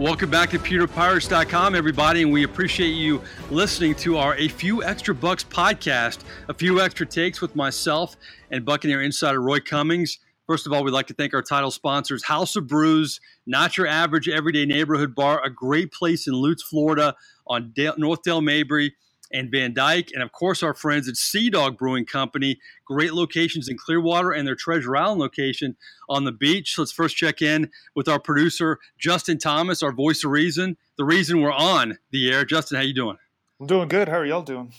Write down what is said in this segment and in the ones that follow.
Welcome back to PewterPirates.com, everybody, and we appreciate you listening to our A Few Extra Bucks podcast, a few extra takes with myself and Buccaneer insider Roy Cummings. First of all, we'd like to thank our title sponsors, House of Brews, not your average everyday neighborhood bar, a great place in Lutz, Florida, on Dale, North Dale Mabry and Van Dyke, and of course our friends at Sea Dog Brewing Company. Great locations in Clearwater and their Treasure Island location on the beach. Let's first check in with our producer Justin Thomas, our voice of reason, the reason we're on the air. Justin, how you doing? I'm doing good. How are y'all doing?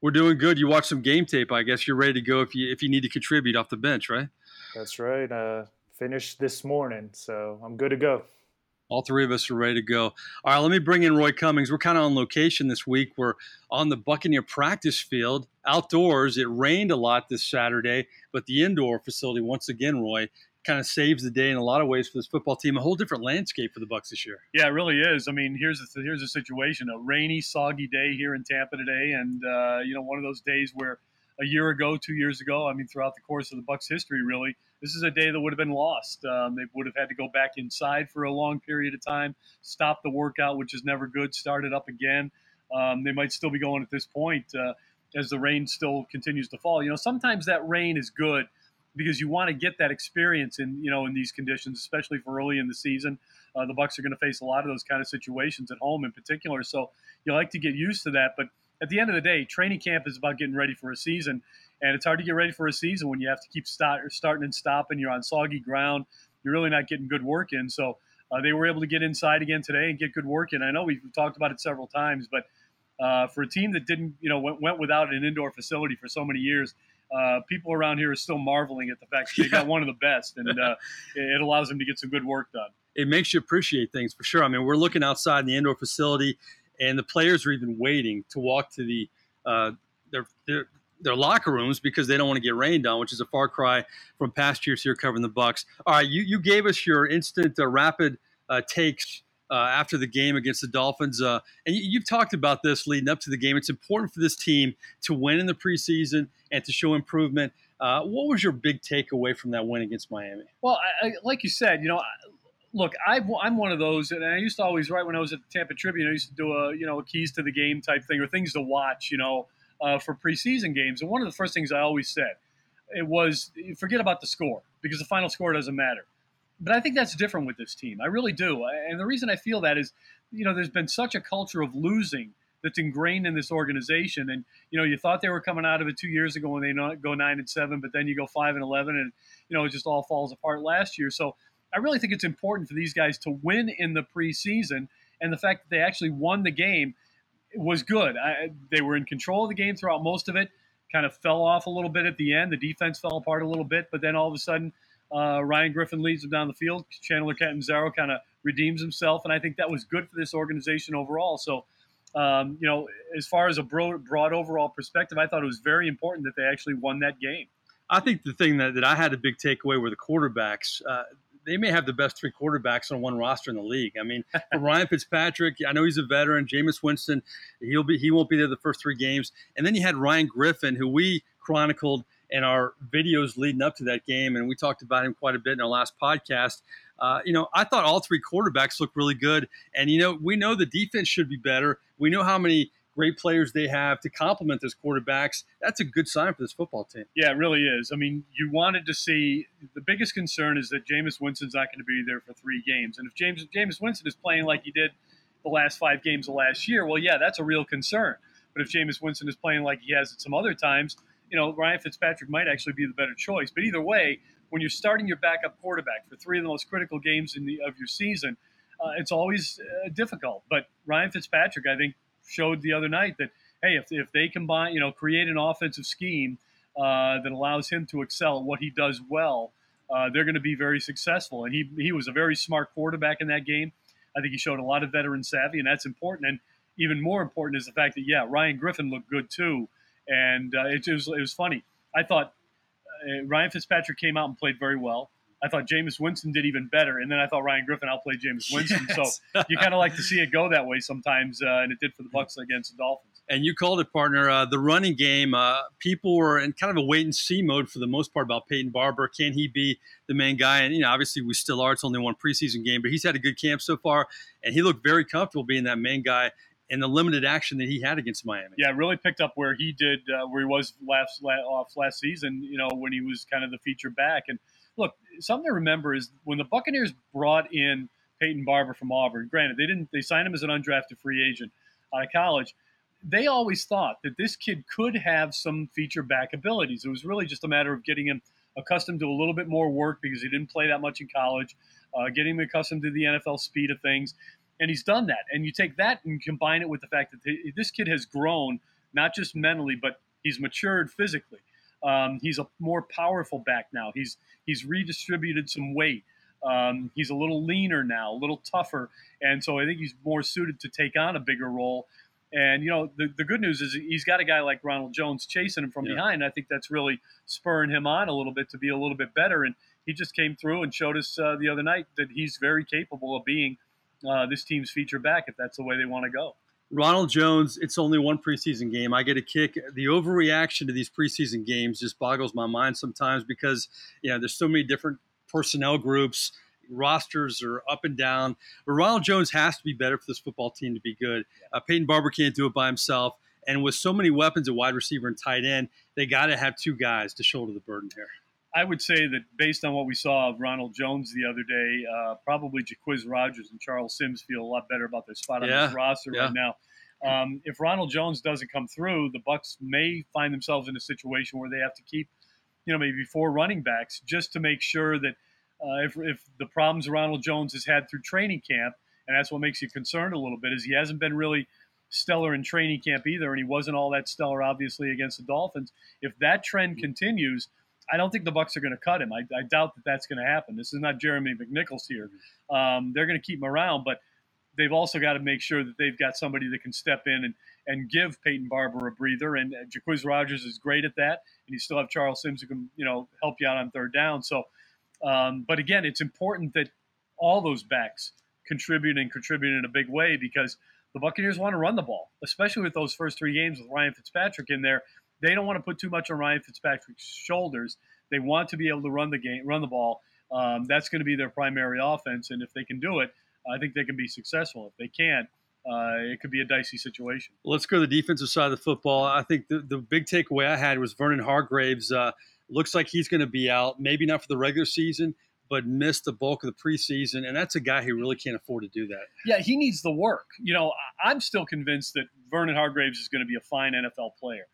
We're doing good. You watched some game tape. I guess you're ready to go if you if you need to contribute off the bench, right? That's right. Uh, finished this morning, so I'm good to go. All three of us are ready to go. All right, let me bring in Roy Cummings. We're kind of on location this week. We're on the Buccaneer practice field outdoors. It rained a lot this Saturday, but the indoor facility, once again, Roy, kind of saves the day in a lot of ways for this football team. A whole different landscape for the Bucs this year. Yeah, it really is. I mean, here's the here's the situation: a rainy, soggy day here in Tampa today, and uh, you know, one of those days where a year ago, two years ago, I mean, throughout the course of the Bucs' history, really, this is a day that would have been lost. Um, they would have had to go back inside for a long period of time, stop the workout, which is never good, start it up again. Um, they might still be going at this point uh, as the rain still continues to fall. You know, sometimes that rain is good because you want to get that experience in you know in these conditions, especially for early in the season. Uh, the Bucs are going to face a lot of those kind of situations at home in particular, so you like to get used to that, but at the end of the day, training camp is about getting ready for a season, and it's hard to get ready for a season when you have to keep start, starting and stopping. You're on soggy ground. You're really not getting good work in. So uh, they were able to get inside again today and get good work in. I know we've talked about it several times, but uh, for a team that didn't, you know, went, went, without an indoor facility for so many years, uh, people around here are still marveling at the fact that they got one of the best, and uh, it allows them to get some good work done. It makes you appreciate things for sure. I mean, we're looking outside in the indoor facility and the players are even waiting to walk to the uh, their, their their locker rooms because they don't want to get rained on, which is a far cry from past years here covering the Bucs. All right, you you gave us your instant uh, rapid uh, takes. Uh, after the game against the Dolphins, uh, and you, have talked about this leading up to the game. It's important for this team to win in the preseason and to show improvement. Uh, what was your big takeaway from that win against Miami? Well, I, I, like you said, you know, look, i am one of those, and I used to always write when I was at the Tampa Tribune. I used to do a you know a keys to the game type thing or things to watch, you know, uh, for preseason games. And one of the first things I always said it was forget about the score because the final score doesn't matter. But I think that's different with this team. I really do, and the reason I feel that is, you know, there's been such a culture of losing that's ingrained in this organization. And you know, you thought they were coming out of it two years ago when they go nine and seven, but then you go five and eleven, and you know, it just all falls apart last year. So I really think it's important for these guys to win in the preseason, and the fact that they actually won the game was good. I, they were in control of the game throughout most of it. Kind of fell off a little bit at the end. The defense fell apart a little bit, but then all of a sudden, uh, Ryan Griffin leads them down the field. Chandler Catanzaro kind of redeems himself, and I think that was good for this organization overall. So, um, you know, as far as a broad, broad overall perspective, I thought it was very important that they actually won that game. I think the thing that, that I had a big takeaway were the quarterbacks. Uh, they may have the best three quarterbacks on one roster in the league. I mean, Ryan Fitzpatrick, I know he's a veteran. Jameis Winston, he'll be he won't be there the first three games, and then you had Ryan Griffin, who we chronicled in our videos leading up to that game, and we talked about him quite a bit in our last podcast. Uh, you know, I thought all three quarterbacks looked really good, and you know, we know the defense should be better. We know how many great players they have to complement those quarterbacks, that's a good sign for this football team. Yeah, it really is. I mean, you wanted to see the biggest concern is that Jameis Winston's not going to be there for three games. And if James Jameis Winston is playing like he did the last five games of last year, well, yeah, that's a real concern. But if Jameis Winston is playing like he has at some other times, you know, Ryan Fitzpatrick might actually be the better choice. But either way, when you're starting your backup quarterback for three of the most critical games in the, of your season, uh, it's always uh, difficult. But Ryan Fitzpatrick, I think, showed the other night that hey, if, if they combine, you know, create an offensive scheme uh, that allows him to excel at what he does well, uh, they're going to be very successful. And he he was a very smart quarterback in that game. I think he showed a lot of veteran savvy, and that's important. And even more important is the fact that yeah, Ryan Griffin looked good too. And uh, it, it, was it was funny. I thought uh, Ryan Fitzpatrick came out and played very well. I thought Jameis Winston did even better, and then I thought Ryan Griffin outplayed Jameis Winston. Yes. So you kind of like to see it go that way sometimes, uh, and it did for the Bucs against the Dolphins. And you called it, partner. Uh, the running game, uh, people were in kind of a wait and see mode for the most part about Peyton Barber. Can he be the main guy? And, you know, obviously we still are. It's only one preseason game, but he's had a good camp so far. And he looked very comfortable being that main guy in the limited action that he had against Miami. Yeah, really picked up where he did, uh, where he was last, last, last season, you know, when he was kind of the feature back. And look, something to remember is when the Buccaneers brought in Peyton Barber from Auburn, granted, they didn't, they signed him as an undrafted free agent out of college they always thought that this kid could have some feature back abilities. It was really just a matter of getting him accustomed to a little bit more work because he didn't play that much in college, uh, getting him accustomed to the NFL speed of things. And he's done that. And you take that and combine it with the fact that this kid has grown, not just mentally, but he's matured physically. Um, he's a more powerful back now. He's he's redistributed some weight. Um, he's a little leaner now, a little tougher, and so I think he's more suited to take on a bigger role. And you know, the, the good news is he's got a guy like Ronald Jones chasing him from yeah. behind. I think that's really spurring him on a little bit to be a little bit better. And he just came through and showed us uh, the other night that he's very capable of being uh, this team's feature back if that's the way they want to go. Ronald Jones, it's only one preseason game. I get a kick. The overreaction to these preseason games just boggles my mind sometimes because you know there's so many different personnel groups rosters are up and down. But Ronald Jones has to be better for this football team to be good. Uh, Peyton Barber can't do it by himself. And with so many weapons at wide receiver and tight end, they got to have two guys to shoulder the burden here. I would say that based on what we saw of Ronald Jones the other day, uh, probably Jacquizz Rodgers and Charles Sims feel a lot better about their spot on yeah, this roster yeah. right now. Um, if Ronald Jones doesn't come through, the Bucs may find themselves in a situation where they have to keep, you know, maybe four running backs just to make sure that uh, if, if the problems Ronald Jones has had through training camp, and that's what makes you concerned a little bit, is he hasn't been really stellar in training camp either, and he wasn't all that stellar, obviously, against the Dolphins. If that trend continues, I don't think the Bucs are going to cut him. I, I doubt that that's going to happen. This is not Jeremy McNichols here. Um, they're going to keep him around, but they've also got to make sure that they've got somebody that can step in and, and give Peyton Barber a breather. And uh, Jacquizz Rodgers is great at that, and you still have Charles Sims who can you know help you out on third down. So um, but again, it's important that all those backs contribute and contribute in a big way because the Buccaneers want to run the ball, especially with those first three games with Ryan Fitzpatrick in there. They don't want to put too much on Ryan Fitzpatrick's shoulders. They want to be able to run the game, run the ball. Um, that's going to be their primary offense, and if they can do it, I think they can be successful. If they can't, uh, it could be a dicey situation. Let's go to the defensive side of the football. I think the, the big takeaway I had was Vernon Hargreaves. Uh, Looks like he's going to be out, maybe not for the regular season, but missed the bulk of the preseason. And that's a guy who really can't afford to do that. Yeah, he needs the work. You know, I'm still convinced that Vernon Hargreaves is going to be a fine NFL player.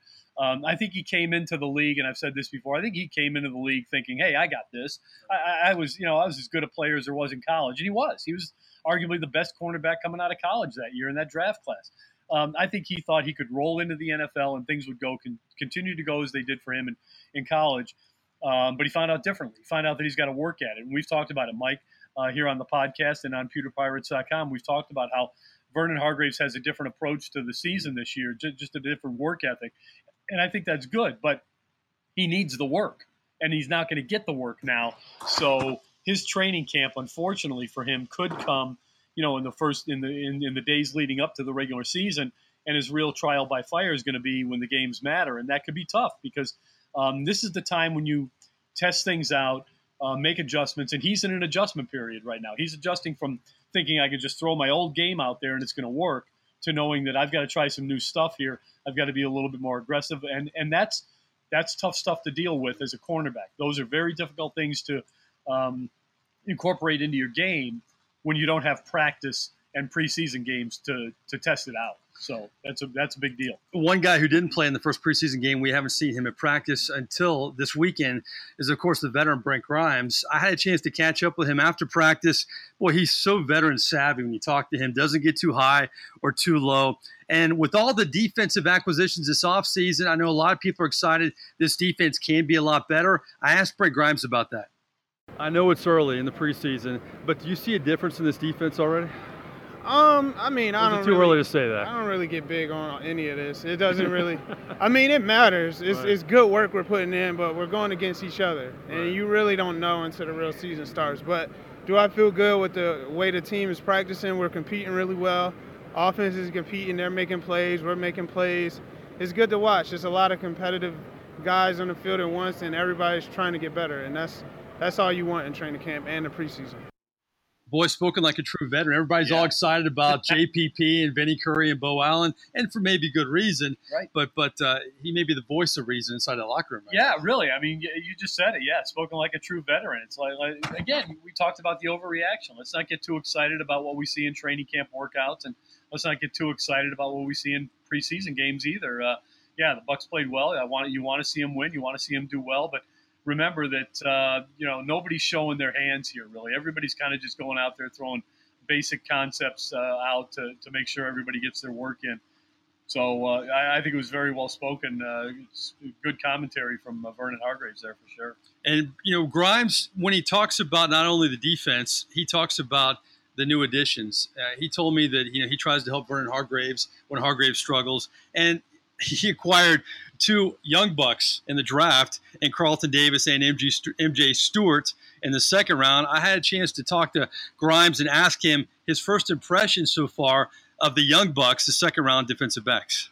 Um, I think he came into the league, and I've said this before. I think he came into the league thinking, "Hey, I got this. I, I, was, you know, I was as good a player as there was in college, and he was. He was arguably the best cornerback coming out of college that year in that draft class. Um, I think he thought he could roll into the NFL and things would go con- continue to go as they did for him in, in college. Um, but he found out differently. He found out that he's got to work at it. And we've talked about it, Mike, uh, here on the podcast and on pewterpirates.com. We've talked about how Vernon Hargreaves has a different approach to the season this year, just, just a different work ethic. And I think that's good, but he needs the work, and he's not going to get the work now. So his training camp, unfortunately for him, could come – you know, in the first in the in, in the days leading up to the regular season, and his real trial by fire is going to be when the games matter, and that could be tough because um, this is the time when you test things out, uh, make adjustments, and he's in an adjustment period right now. He's adjusting from thinking I could just throw my old game out there and it's going to work to knowing that I've got to try some new stuff here. I've got to be a little bit more aggressive, and and that's that's tough stuff to deal with as a cornerback. Those are very difficult things to um, incorporate into your game when you don't have practice and preseason games to to test it out. So that's a that's a big deal. One guy who didn't play in the first preseason game, we haven't seen him at practice until this weekend, is of course the veteran Brent Grimes. I had a chance to catch up with him after practice. Boy, he's so veteran savvy when you talk to him. Doesn't get too high or too low. And with all the defensive acquisitions this offseason, I know a lot of people are excited this defense can be a lot better. I asked Brent Grimes about that. I know it's early in the preseason, but do you see a difference in this defense already? Um, I mean, I don't. too really, early to say that. I don't really get big on any of this. It doesn't really. I mean, it matters. It's, right. it's good work we're putting in, but we're going against each other, and right. you really don't know until the real season starts. But do I feel good with the way the team is practicing? We're competing really well. offense is competing. They're making plays. We're making plays. It's good to watch. There's a lot of competitive guys on the field at once, and everybody's trying to get better. And that's that's all you want in training camp and the preseason boy spoken like a true veteran. Everybody's yeah. all excited about JPP and Vinnie Curry and Beau Allen, and for maybe good reason. Right. But but uh, he may be the voice of reason inside the locker room. Right yeah, now. really. I mean, you just said it. Yeah, spoken like a true veteran. It's like, like again, we talked about the overreaction. Let's not get too excited about what we see in training camp workouts, and let's not get too excited about what we see in preseason games either. Uh, yeah, the Bucs played well. I want you want to see him win. You want to see him do well, but remember that uh, you know nobody's showing their hands here. Really, everybody's kind of just going out there throwing basic concepts uh, out to, to make sure everybody gets their work in. So uh, I, I, think it was very well spoken. Uh, good commentary from uh, Vernon Hargreaves there for sure. And you know Grimes, when he talks about not only the defense, he talks about the new additions. Uh, he told me that you know he tries to help Vernon Hargreaves when Hargreaves struggles, and he acquired two young bucks in the draft and Carlton Davis and MG, MJ Stewart in the second round. I had a chance to talk to Grimes and ask him his first impression so far of the young bucks, the second round defensive backs.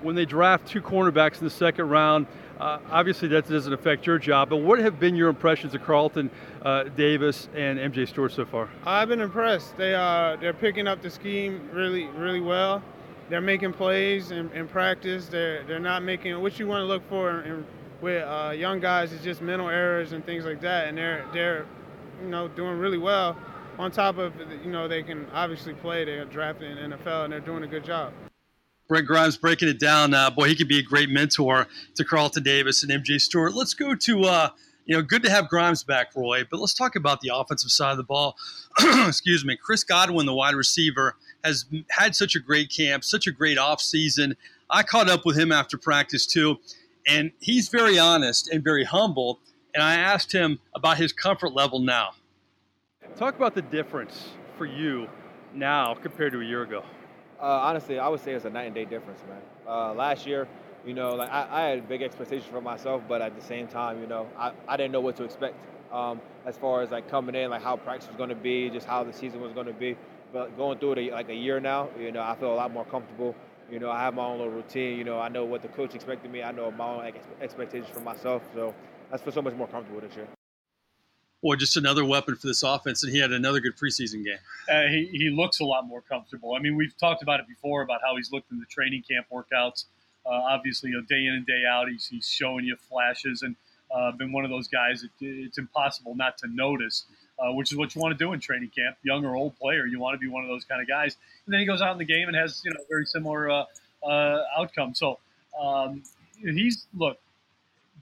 When they draft two cornerbacks in the second round, uh, obviously that doesn't affect your job, but what have been your impressions of Carlton uh, Davis and MJ Stewart so far? I've been impressed. They are uh, they're picking up the scheme really really well they're making plays in, in, practice. They're they're not making what you want to look for in, with uh, young guys is just mental errors and things like that, and they're they're you know doing really well. On top of you know they can obviously play. They're drafted in NFL and they're doing a good job. Brent Grimes breaking it down. Uh, boy, he could be a great mentor to Carlton Davis and MJ Stewart. Let's go to uh, you know, good to have Grimes back, Roy. But let's talk about the offensive side of the ball. Excuse me, Chris Godwin, the wide receiver has had such a great camp, such a great offseason. I caught up with him after practice too, and he's very honest and very humble. And I asked him about his comfort level now. Talk about the difference for you now compared to a year ago. Uh, honestly, I would say it's a night and day difference, man. Uh, last year, you know, like I, I, had big expectations for myself, but at the same time, you know, I, I didn't know what to expect um, as far as like coming in, like how practice was going to be, just how the season was going to be. But going through it like a year now, you know, I feel a lot more comfortable. You know, I have my own little routine. You know, I know what the coach expected me. I know my own expectations for myself. So I feel so much more comfortable this year. Or just another weapon for this offense, and he had another good preseason game. Uh, he, he looks a lot more comfortable. I mean, we've talked about it before about how he's looked in the training camp workouts. Uh, obviously, you know, day in and day out, he's, he's showing you flashes and uh, been one of those guys that it's impossible not to notice uh, which is what you want to do in training camp, young or old player. You want to be one of those kind of guys. And then he goes out in the game and has you know very similar uh, uh, outcome. So um, he's look,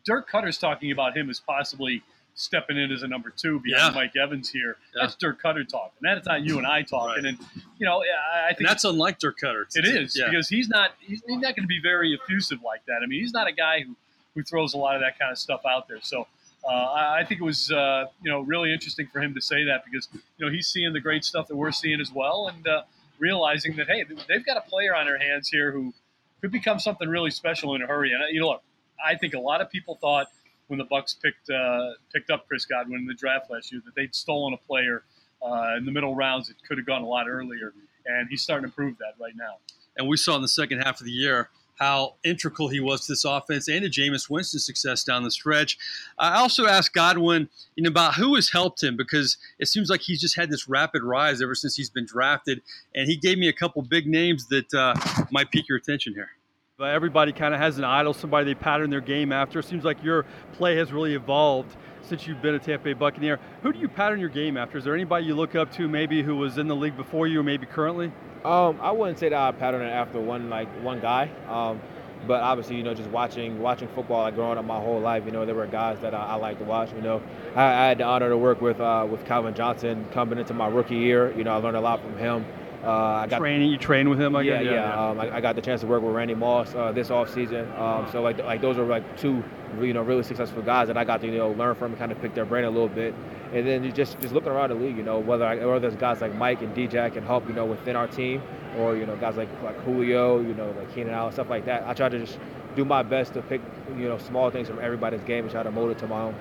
Dirk Koetter's talking about him as possibly stepping in as a number two behind yeah. Mike Evans here. Yeah. That's Dirk Koetter talking. That's not you and I talking. Right. And you know, I think and that's unlike Dirk Koetter. It is yeah. because he's not he's, he's not going to be very effusive like that. I mean, he's not a guy who who throws a lot of that kind of stuff out there. So uh, I think it was uh, you know really interesting for him to say that because you know he's seeing the great stuff that we're seeing as well, and uh, realizing that hey, they've got a player on their hands here who could become something really special in a hurry. And you know, look, I think a lot of people thought when the Bucs picked uh, picked up Chris Godwin in the draft last year that they'd stolen a player uh, in the middle rounds that could have gone a lot earlier, and he's starting to prove that right now. And we saw in the second half of the year how integral he was to this offense and to Jameis Winston's success down the stretch. I also asked Godwin you know, about who has helped him because it seems like he's just had this rapid rise ever since he's been drafted. And he gave me a couple big names that uh, might pique your attention here. But everybody kind of has an idol, somebody they pattern their game after. It seems like your play has really evolved since you've been a Tampa Bay Buccaneer. Who do you pattern your game after? Is there anybody you look up to maybe who was in the league before you or maybe currently? Um, I wouldn't say that I pattern it after one like one guy. Um, but obviously, you know, just watching watching football, like growing up my whole life, you know, there were guys that I, I like to watch. You know, I, I, had the honor to work with uh, with Calvin Johnson coming into my rookie year. You know, I learned a lot from him. Uh, I got training. You train with him, I yeah, guess. Yeah, yeah. Um, I, I, got the chance to work with Randy Moss uh, this off season. Um, so like like those are like two you know really successful guys that I got to you know learn from and kind of pick their brain a little bit. And then you just just looking around the league, you know, whether I, whether there's guys like Mike and DJ can help you know within our team, or you know guys like like Julio, you know like Keenan Allen, stuff like that. I try to just do my best to pick you know small things from everybody's game and try to mold it to my own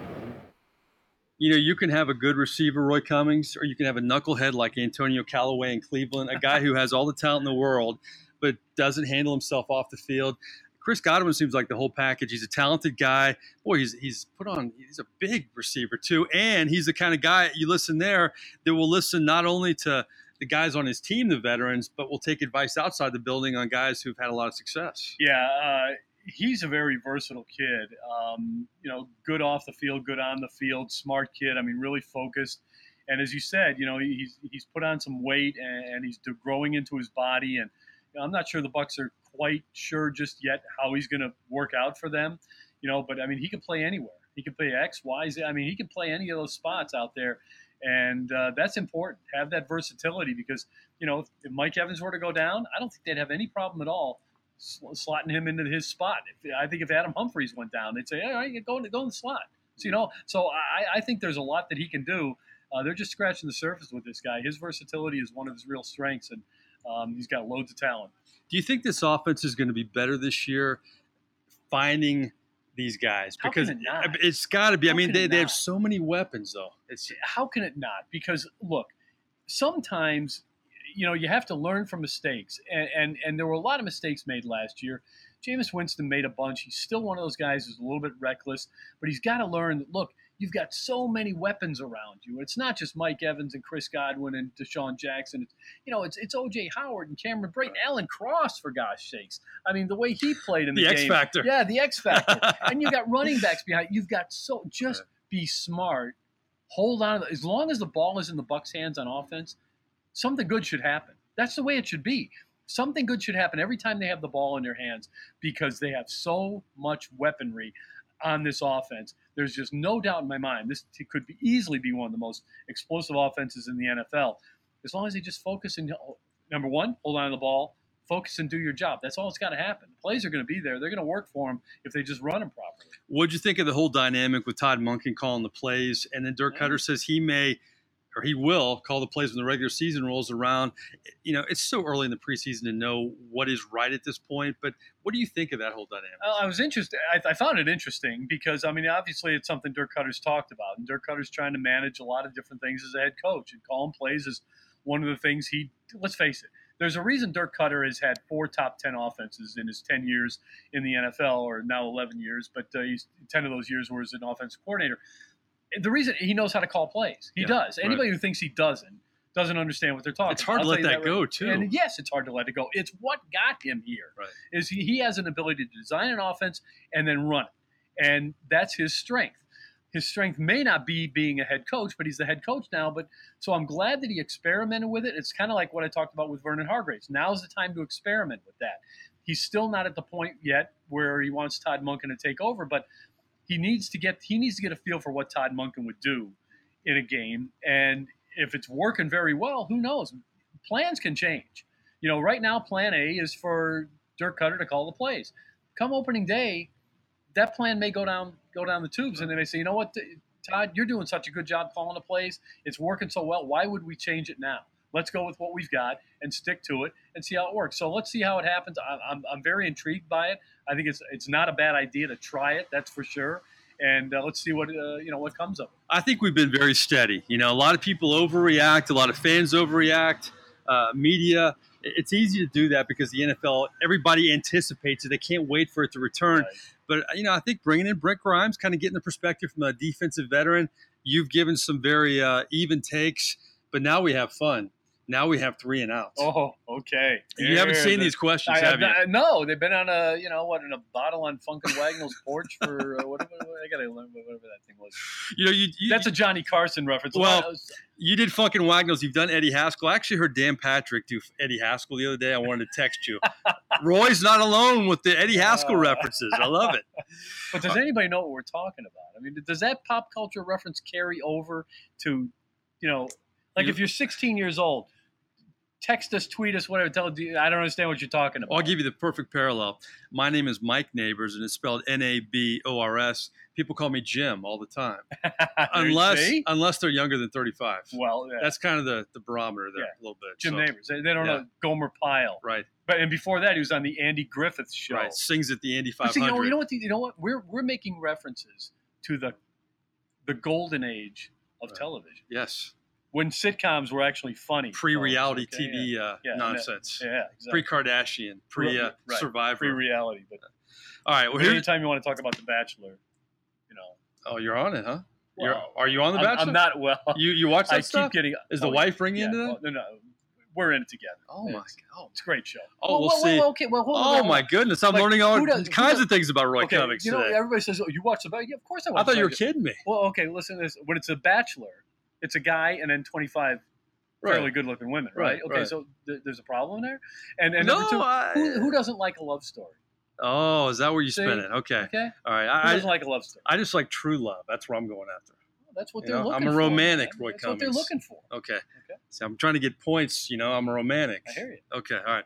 you know, you can have a good receiver, Roy Cummings, or you can have a knucklehead like Antonio Callaway in Cleveland, a guy who has all the talent in the world, but doesn't handle himself off the field. Chris Godwin seems like the whole package. He's a talented guy. Boy, he's he's put on. He's a big receiver too, and he's the kind of guy you listen there that will listen not only to the guys on his team, the veterans, but will take advice outside the building on guys who've had a lot of success. Yeah, uh, he's a very versatile kid. Um, you know, good off the field, good on the field, smart kid. I mean, really focused. And as you said, you know, he's he's put on some weight and, and he's growing into his body. And I'm not sure the Bucs are quite sure just yet how he's going to work out for them. You know, but I mean, he can play anywhere. He can play X, Y, Z. I mean, he can play any of those spots out there, and uh, that's important. Have that versatility because you know, if, Mike Evans were to go down, I don't think they'd have any problem at all slotting him into his spot. If, I think if Adam Humphries went down, they'd say, "All right, go in, go in the slot." So you know, so I, I think there's a lot that he can do. Uh, they're just scratching the surface with this guy. His versatility is one of his real strengths, and um, he's got loads of talent. Do you think this offense is going to be better this year? Finding these guys How because can it not? has got to be. I mean, they, they have so many weapons, though. It's how can it not? Because look, sometimes you know you have to learn from mistakes, and and, and there were a lot of mistakes made last year. Jameis Winston made a bunch. He's still one of those guys who's a little bit reckless, but he's got to learn that. Look, you've got so many weapons around you. It's not just Mike Evans and Chris Godwin and DeSean Jackson. It's you know it's it's OJ Howard and Cameron Brayton, Alan Cross for gosh sakes. I mean the way he played in the, the game. X factor. Yeah, the X factor. and you've got running backs behind. You've got so just be smart. Hold on. As long as the ball is in the Bucs' hands on offense, something good should happen. That's the way it should be. Something good should happen every time they have the ball in their hands because they have so much weaponry on this offense. There's just no doubt in my mind this could be easily be one of the most explosive offenses in the NFL. As long as they just focus and oh, number one, hold on to the ball, focus and do your job. That's all that's got to happen. The plays are going to be there. They're going to work for them if they just run them properly. What'd you think of the whole dynamic with Todd Monken calling the plays, and then Dirk Yeah. Koetter says he may or he will call the plays when the regular season rolls around. You know, it's so early in the preseason to know what is right at this point. But what do you think of that whole dynamic? Well, I was interested. I, I found it interesting because I mean, obviously, it's something Dirk Koetter's talked about, and Dirk Koetter's trying to manage a lot of different things as a head coach, and calling plays is one of the things he. Let's face it. There's a reason Dirk Koetter has had four top ten offenses in his ten years in the NFL, or now eleven years, but uh, he's ten of those years where he's an offensive coordinator. The reason he knows how to call plays, he Yeah, does. right. Anybody who thinks he doesn't doesn't understand what they're talking. It's hard to I'll let tell you that go, right- too. And yes, it's hard to let it go. It's what got him here. Right. Is he, he has an ability to design an offense and then run it, and that's his strength. His strength may not be being a head coach, but he's the head coach now. But so I'm glad that he experimented with it. It's kind of like what I talked about with Vernon Hargreaves. Now's the time to experiment with that. He's still not at the point yet where he wants Todd Monken to take over, but he needs to get he needs to get a feel for what Todd Monken would do in a game. And if it's working very well, who knows? Plans can change. You know, right now, plan A is for Dirk Koetter to call the plays. Come opening day, that plan may go down go down the tubes, and they may say, you know what, Todd, you're doing such a good job calling the plays. It's working so well. Why would we change it now? Let's go with what we've got and stick to it and see how it works. So let's see how it happens. I- I'm, I'm very intrigued by it. I think it's it's not a bad idea to try it. That's for sure. And uh, let's see what uh, you know what comes of it. I think we've been very steady. You know, a lot of people overreact, a lot of fans overreact, uh, media. It's easy to do that because the NFL, everybody anticipates it. They can't wait for it to return. Right. But, you know, I think bringing in Brent Grimes, kind of getting the perspective from a defensive veteran, you've given some very uh, even takes, but now we have fun. Now we have three and outs. Oh, okay. you haven't seen the- these questions, I, have you? No, they've been on a you know what in a bottle on Funk and Wagnall's porch for uh, whatever I gotta learn whatever that thing was. You know, you, you, That's a Johnny Carson reference. Well, was- you did Funkin' Wagnalls. You've done Eddie Haskell. I actually heard Dan Patrick do Eddie Haskell the other day. I wanted to text you. Roy's not alone with the Eddie Haskell Uh. references. I love it. but does anybody know what we're talking about? I mean, does that pop culture reference carry over to, you know, like You- if you're 16 years old, text us, tweet us, whatever. Tell I don't understand what you're talking about. I'll give you the perfect parallel. My name is Mike Nabors, and it's spelled N A B O R S. People call me Jim all the time, unless unless they're younger than 35. well, yeah. That's kind of the, the barometer there Yeah. a little bit. Jim so, Nabors. They, they don't yeah. know Gomer Pyle. Right, But and before that, he was on the Andy Griffith show. right. Sings at the Andy But 500. see, you know, you know what? You know what? We're we're making references to the the golden age of Right. television Yes. When sitcoms were actually funny. Pre-reality okay? TV uh, Yeah, nonsense. Yeah, yeah exactly. Pre-Kardashian. Pre uh, Right, right. Survivor. Pre-reality, but All right. Well, but here. anytime you want to talk about The Bachelor, you know, Oh, you're on it, huh? You're, are you on the I'm, Bachelor? I'm not well. You you watch that I stuff? keep getting. Is the oh, wife bringing yeah, into that? well, no, no, we're in it together. oh my It's- god. It's a great show. Oh, we'll well, see. well, okay, well, hold on, Oh hold my goodness! I'm Like, learning all does- kinds does- of things about Roy Okay, Cummings you know, today. everybody says, "Oh, you watch the Bachelor?" Yeah, of course I watch. I thought The you were kidding me. Well, okay, listen to this. When it's a bachelor, it's a guy and then 25 fairly good-looking women, right? Right, okay, right. so th- there's a problem there. And, and no, number two, I, who, who doesn't like a love story? Oh, is that where you See? spin it? Okay. Okay, All right. who I, doesn't I, like a love story? I just like true love. That's where I'm going after. That's what you they're know, looking for. I'm a romantic, man. Roy That's what they're looking for. Okay. Okay. So I'm trying to get points. You know, I'm a romantic. I hear you. Okay. All right.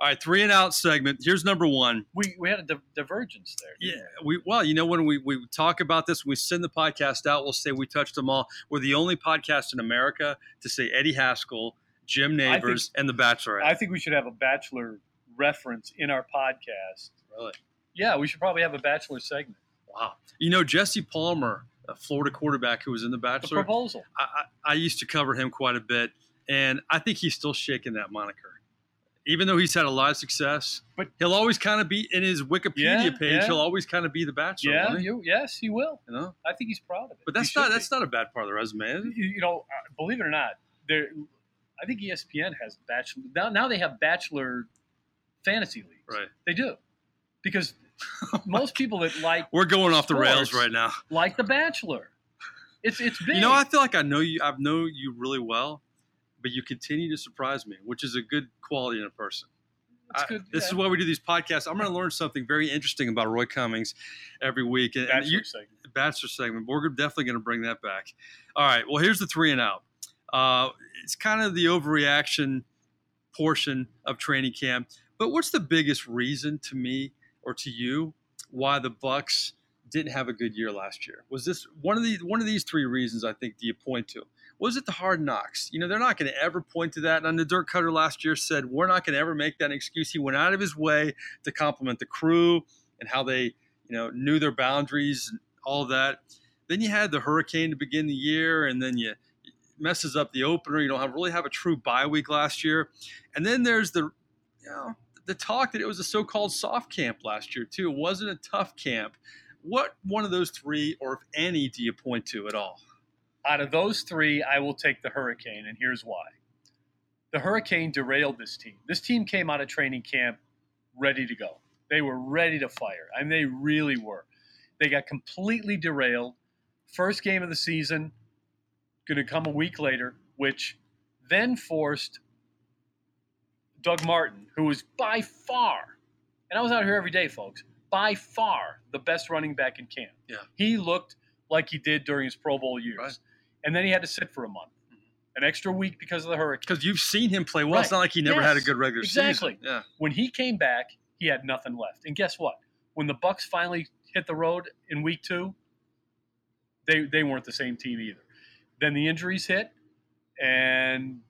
All right. Three and out segment. Here's number one. We we had a di- divergence there. Yeah, we well, you know, when we, we talk about this, we send the podcast out, we'll say we touched them all. We're the only podcast in America to say Eddie Haskell, Jim think- Nabors, and The Bachelorette. I think we should have a bachelor reference in our podcast. really? Yeah, we should probably have a bachelor segment. Wow. You know, Jesse Palmer, a Florida quarterback who was in The The Bachelor, proposal. I, I, I used to cover him quite a bit, and I think he's still shaking that moniker. Even though he's had a lot of success, But- he'll always kind of be in his Wikipedia Yeah, page. yeah. He'll always kind of be the Bachelor. Yeah, he? you, yes, he will. you know. I think he's proud of it. But that's should not be. that's not a bad part of the resume. You, you know, uh, believe it or not, there. I think ESPN has bachelor now. Now they have bachelor fantasy leagues. Right. They do because most people that like We're going off the rails right now. like the Bachelor. It's it's big. You know, I feel like I know you. I've know you really well, but you continue to surprise me, which is a good quality in a person. I- good. This yeah. is why we do these podcasts. I'm going to learn something very interesting about Roy Cummings every week, and, and Bachelor you, segment. Bachelor segment. We're definitely going to bring that back. All right. Well, here's the three and out. Uh, it's kind of the overreaction portion of training camp. But what's the biggest reason to me or to you why the Bucks didn't have a good year last year? Was this one of the one of these three reasons? I think do you point to? Was it the hard knocks? You know, they're not going to ever point to that. And the Dirk Koetter last year said, "We're not going to ever make that excuse." He went out of his way to compliment the crew and how they, you know, knew their boundaries and all that. Then you had the hurricane to begin the year, and then you messes up the opener. You don't have really have a true bye week last year, and then there's the, you know, the talk that it was a so-called soft camp last year too. It wasn't a tough camp. What one of those three, or if any, do you point to at all? Out of those three, I will take the Hurricane, and here's why. The Hurricane derailed this team. This team came out of training camp ready to go. They were ready to fire. I mean, they really were. They got completely derailed. First game of the season, going to come a week later, which then forced Doug Martin, who was by far, and I was out here every day, folks, by far the best running back in camp. Yeah. He looked like he did during his Pro Bowl years. Right. And then he had to sit for a month, mm-hmm. an extra week because of the hurricane. Because you've seen him play well. It's not like he never had a good regular season. Exactly. season. Yeah. When he came back, he had nothing left. And guess what? When the Bucs finally hit the road in week two, they they weren't the same team either. Then the injuries hit, and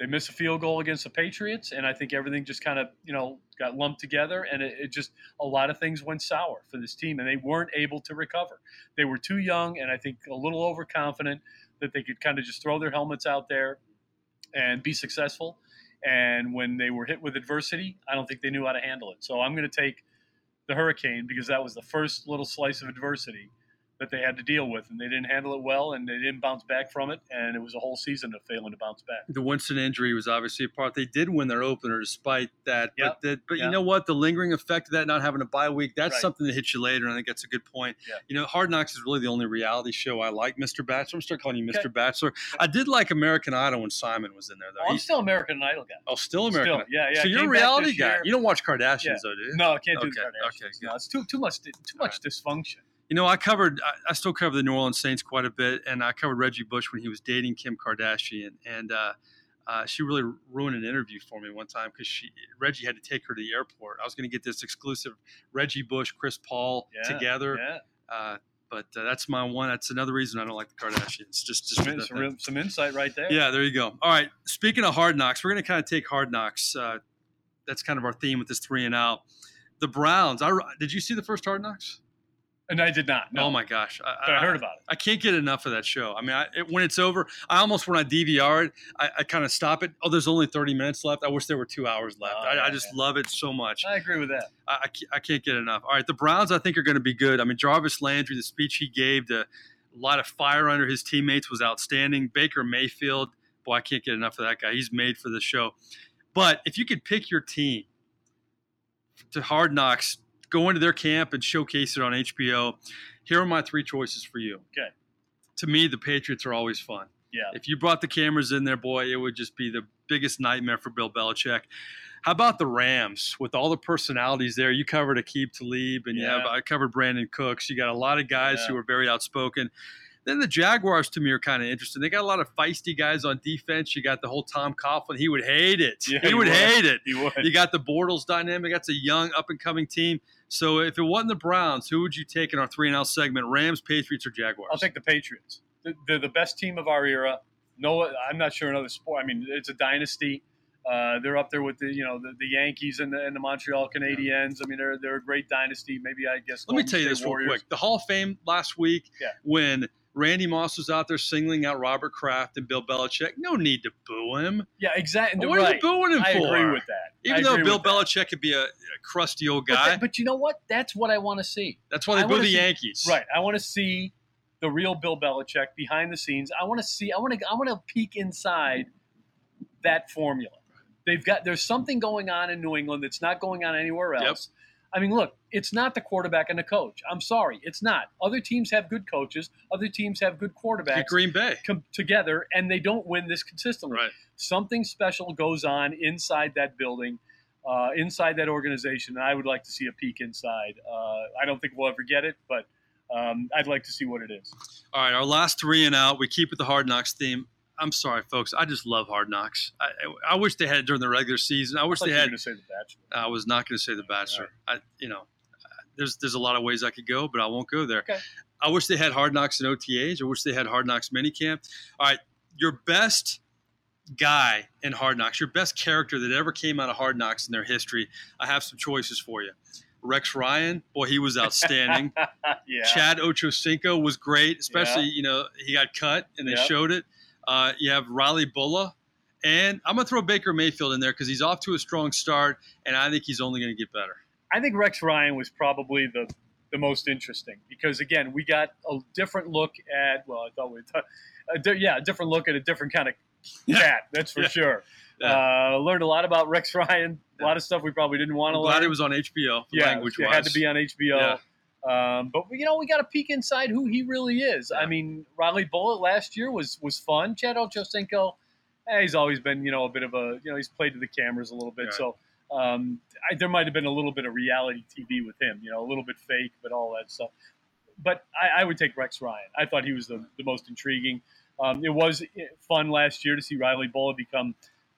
they missed a field goal against the Patriots, and I think everything just kind of you know got lumped together, and it, it just a lot of things went sour for this team, and they weren't able to recover. They were too young, and I think a little overconfident that they could kind of just throw their helmets out there and be successful. And when they were hit with adversity, I don't think they knew how to handle it. So I'm going to take the Hurricane because that was the first little slice of adversity that they had to deal with, and they didn't handle it well, and they didn't bounce back from it, and it was a whole season of failing to bounce back. The Winston injury was obviously a part. They did win their opener despite that. Yep. But that, but you know what? The lingering effect of that not having a bye week, that's Right. something that hits you later. And I think that's a good point. Yeah. You know, Hard Knocks is really the only reality show I like. Mr. Bachelor. I'm start calling you Mr. Okay. Bachelor. I did like American Idol when Simon was in there though. Oh, I'm He's- still American Idol guy. oh, still American. Still, Idol. yeah, yeah. so you're a reality guy. year. You don't watch Kardashians Yeah. though, do you? No, I can't do Okay, the Kardashians. okay, no, it's too too much too All much dysfunction. You know, I covered. I, I still cover the New Orleans Saints quite a bit, and I covered Reggie Bush when he was dating Kim Kardashian, and uh, uh, she really ruined an interview for me one time because she Reggie had to take her to the airport. I was going to get this exclusive Reggie Bush, Chris Paul Yeah, together, Yeah, uh, but uh, that's my one. That's another reason I don't like the Kardashians. Just, just some, some, real- some insight right there. Yeah, there you go. All right. Speaking of hard knocks, we're going to kind of take hard knocks. Uh, that's kind of our theme with this three and out. The Browns. I did you see the first hard knocks? And I did not. No. Oh my gosh, I, But I heard about it. I can't get enough of that show. I mean, I, it, when it's over, I almost when I DVR it, I, I kind of stop it. Oh, there's only 30 minutes left. I wish there were two hours left. Oh, I, I just love it so much. I agree with that. I, I can't- I can't get enough. All right, the Browns I think are going to be good. I mean, Jarvis Landry, the speech he gave to a lot of fire under his teammates was outstanding. Baker Mayfield, boy, I can't get enough of that guy. He's made for the show. But if you could pick your team to Hard Knocks, go into their camp and showcase it on HBO, here are my three choices for you. Okay. To me, the Patriots are always fun. Yeah. If you brought the cameras in there, boy, it would just be the biggest nightmare for Bill Belichick. How about the Rams with all the personalities there? You covered Aqib Talib, and you Yeah. have I covered Brandin Cooks. You got a lot of guys Yeah. who are very outspoken. Then the Jaguars to me are kind of interesting. They got a lot of feisty guys on defense. You got the whole Tom Coughlin. He would hate it. Yeah, he he would would. hate it. You would. You got the Bortles dynamic. That's a young, up and coming team. So if it wasn't the Browns, who would you take in our three and out segment? Rams, Patriots, or Jaguars? I'll take the Patriots. They're- the best team of our era. No, I'm not sure another sport. I mean, it's a dynasty. Uh, they're up there with the you know the, the Yankees and the, and the Montreal Canadiens. I mean, they're they're a great dynasty. Maybe I guess. Let me tell you State this real quick. The Hall of Fame last week, Yeah. when Randy Moss was out there singling out Robert Kraft and Bill Belichick, no need to boo him. Yeah, exactly. What are you booing him I for? agree with that. I Even though Bill with that. Belichick could be a, a crusty old But, guy, that- but you know what? That's what I want to see. that's why they I boo the see- Yankees. Right. I want to see the real Bill Belichick behind the scenes. I want to see. I want to. I want to peek inside that formula. They've got. There's something going on in New England that's not going on anywhere Yep. I mean, look, it's not the quarterback and the coach. I'm sorry, it's not. Other teams have good coaches. Other teams have good quarterbacks Green Bay. come together, and they don't win this consistently. Right. Something special goes on inside that building, uh, inside that organization, and I would like to see a peek inside. Uh, I don't think we'll ever get it, but um, I'd like to see what it is. All right, our last three and out. We keep with the Hard Knocks theme. I'm sorry, folks. I just love Hard Knocks. I, I wish they had it during the regular season. I wish I they you had to say the Bachelor. I was not going to say The Bachelor. I, you know, there's there's a lot of ways I could go, but I won't go there. Okay. I wish they had Hard Knocks in OTAs. I wish they had Hard Knocks minicamp. All right, your best guy in Hard Knocks, your best character that ever came out of Hard Knocks in their history. I have some choices for you. Rex Ryan, boy, he was outstanding. yeah. Chad Ochocinco was great, especially you know he got cut and they Yep. showed it. Uh, you have Riley Bullough, and I'm gonna throw Baker Mayfield in there because he's off to a strong start, and I think he's only gonna get better. I think Rex Ryan was probably the the most interesting because again, we got a different look at. Well, I thought we, di- yeah, a different look at a different kind of Yeah. cat. That's for Yeah. sure. Yeah. Uh, learned a lot about Rex Ryan. A lot of stuff we probably didn't want to glad learn. it was on HBO. yeah, language it had to be on HBO. Um, but you know, we got to peek inside who he really is. I mean, Riley Bullough last year was was fun. Chad Ochocinco, eh, he's always been you know a bit of a you know he's played to the cameras a little bit. Right. So um, I, there might have been a little bit of reality TV with him. You know, a little bit fake, but all that stuff. But I, I would take Rex Ryan. I thought he was the, the most intriguing. Um, it was fun last year to see Riley Bullough become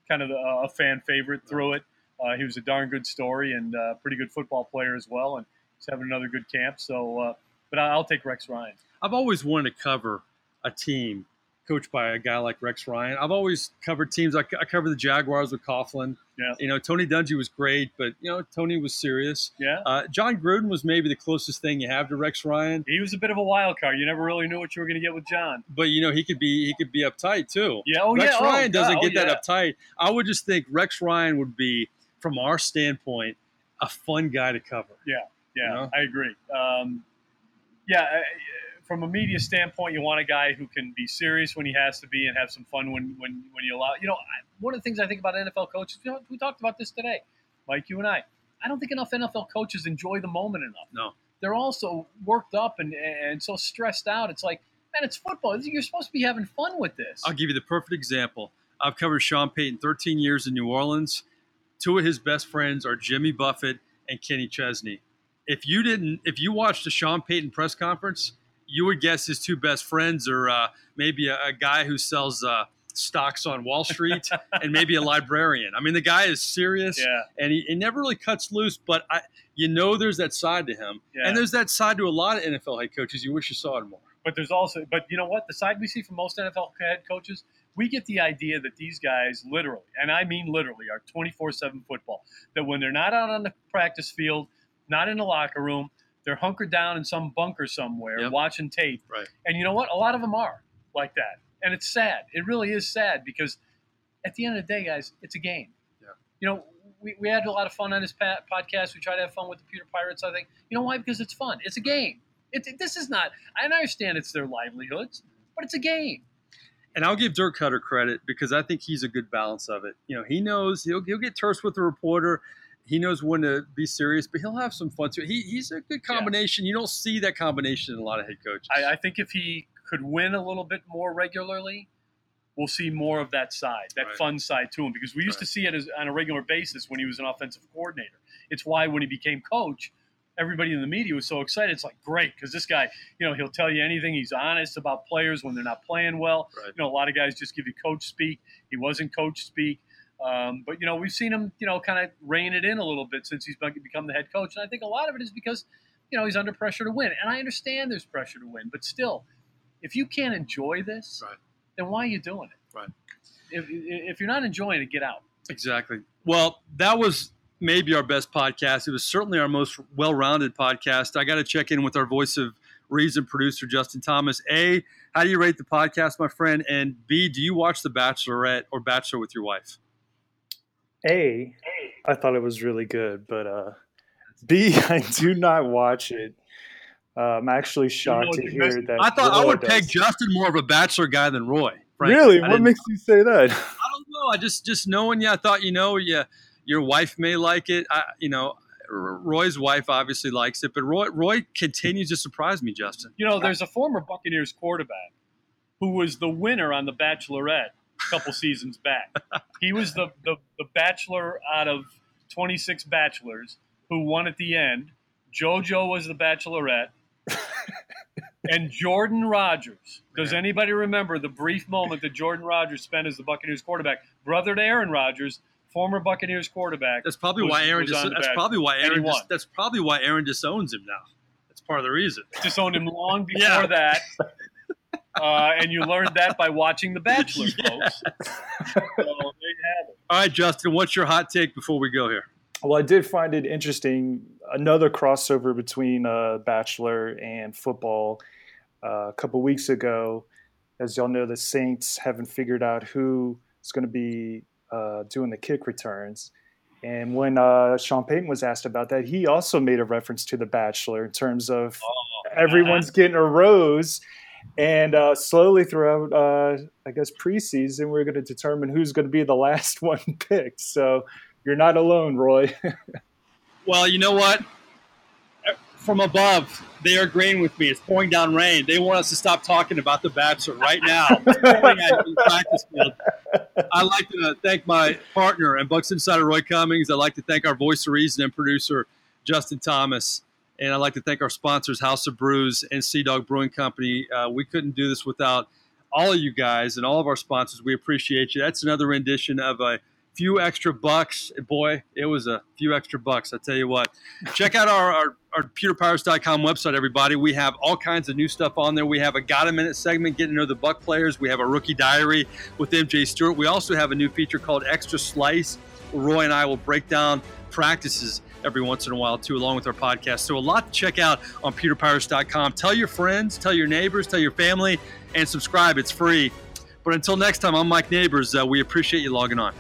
kind of a, a fan favorite through it. Uh, he was a darn good story and uh, pretty good football player as well, and he's having another good camp. So, uh, but I'll take Rex Ryan. I've always wanted to cover a team coached by a guy like Rex Ryan. I've always covered teams. I, I covered the Jaguars with Coughlin. Yeah. You know, Tony Dungy was great, but you know, Tony was serious. Yeah, Uh, Jon Gruden was maybe the closest thing you have to Rex Ryan, he was a bit of a wild card. You never really knew what you were going to get with John. but you know, he could be he could be uptight too. Yeah, oh Rex yeah, oh, Ryan doesn't God, get oh, that uptight. I would just think Rex Ryan would be, from our standpoint, a fun guy to cover. Yeah, you know? I agree. Um, yeah, from a media standpoint, you want a guy who can be serious when he has to be and have some fun when when, when you allow. You know, I, one of the things I think about NFL coaches. You know, we talked about this today, Mike, you and I. I don't think enough NFL coaches enjoy the moment enough. No. they're also worked up and and so stressed out. It's like, man, it's football. You're supposed to be having fun with this. I'll give you the perfect example. I've covered Sean Payton 13 years in New Orleans. Two of his best friends are Jimmy Buffett and Kenny Chesney. If you didn't, if you watched the Sean Payton press conference, you would guess his two best friends are uh, maybe a, a guy who sells uh, stocks on Wall Street and maybe a librarian. I mean, the guy is serious yeah, and he, he never really cuts loose, but I, you know, there's that side to him. Yeah. And there's that side to a lot of NFL head coaches. You wish you saw it more. but there's also, but you know what? The side we see from most NFL head coaches, we get the idea that these guys literally, and I mean literally, are 24 7 football. That when they're not out on the practice field, not in the locker room, They're hunkered down in some bunker somewhere Yep. watching tape. Right. And you know what? A lot of them are like that. And it's sad. It really is sad because at the end of the day, guys, it's a game. Yeah. You know, we, we had a lot of fun on this podcast. We try to have fun with the Pewter Pirates, I think. You know why? Because it's fun. It's a game. It- this is not, I understand it's their livelihoods, but it's a game. and I'll give Dirk Koetter credit because I think he's a good balance of it. You know, he knows he'll, he'll get terse with the reporter. He knows when to be serious, but he'll have some fun too. He, he's a good combination. You don't see that combination in a lot of head coaches. I, I think if he could win a little bit more regularly, we'll see more of that side, that Right. fun side to him. Because we used to see it as, on a regular basis when he was an offensive coordinator. It's why when he became coach, everybody in the media was so excited. It's like great because this guy, you know, he'll tell you anything. He's honest about players when they're not playing well. Right. You know, a lot of guys just give you coach speak. He wasn't coach speak. Um, but you know, we've seen him, you know, kind of rein it in a little bit since he's become the head coach, and I think a lot of it is because, you know, he's under pressure to win, and I understand there's pressure to win, but still, if you can't enjoy this, Right. then why are you doing it? Right. If, if you're not enjoying it, get out. Exactly. Well, that was maybe our best podcast. It was certainly our most well-rounded podcast. I got to check in with our voice of reason producer Justin Thomas. A, how do you rate the podcast, my friend? And B, do you watch The Bachelorette or Bachelor with your wife? A, I thought it was really good, but uh, B, I do not watch it. Uh, I'm actually shocked know to hear best- that. I thought I would does. peg Justin more of a Bachelor guy than Roy. frankly. Really? I What makes you say that? I don't know. I just just knowing you, I thought you know, yeah, your wife may like it. I, you know, Roy's wife obviously likes it, but Roy Roy continues to surprise me, Justin. You know, there's a former Buccaneers quarterback who was the winner on The Bachelorette a couple seasons back. He was the, the, the bachelor out of 26 bachelors who won at the end. JoJo was the bachelorette. and Jordan Rodgers. Does Man. anybody remember the brief moment that Jordan Rodgers spent as the Buccaneers quarterback? Brother to Aaron Rodgers, former Buccaneers quarterback. That's probably was- why Aaron. Dis- that's probably why Aaron. Dis- that's probably why Aaron disowns him now. That's part of the reason. disowned him long before Yeah. that. Uh, and you learned that by watching The Bachelor, folks. So there you have it. All right, Justin, what's your hot take before we go here? Well, I did find it interesting. Another crossover between uh, Bachelor and football. Uh, a couple weeks ago, as y'all know, the Saints haven't figured out who is going to be uh, doing the kick returns. And when uh, Sean Payton was asked about that, he also made a reference to The Bachelor in terms of everyone's getting a rose. And uh, slowly throughout, uh, I guess, preseason, we're going to determine who's going to be the last one picked. So you're not alone, Roy. Well, you know what? From above, they are agreeing with me. It's pouring down rain. They want us to stop talking about the Bachelor right now. It's pouring at the practice field. I'd like to thank my partner and Bucs Insider Roy Cummings. I'd like to thank our voice of reason and producer Justin Thomas. And I'd like to thank our sponsors, House of Brews and Sea Dog Brewing Company. Uh, we couldn't do this without all of you guys and all of our sponsors. We appreciate you. That's another rendition of a few extra bucks. Boy, it was a few extra bucks. I tell you what. Check out our, our, our PewterPirates.com website, everybody. We have all kinds of new stuff on there. We have a Got a Minute segment getting to know the Buck players. We have a rookie diary with MJ Stewart. We also have a new feature called Extra Slice. Where Roy and I will break down practices every once in a while, too, along with our podcast. So, a lot to check out on PewterPirates.com. Tell your friends, tell your neighbors, tell your family, and subscribe. It's free. But until next time, I'm Mike Nabors. Uh, we appreciate you logging on.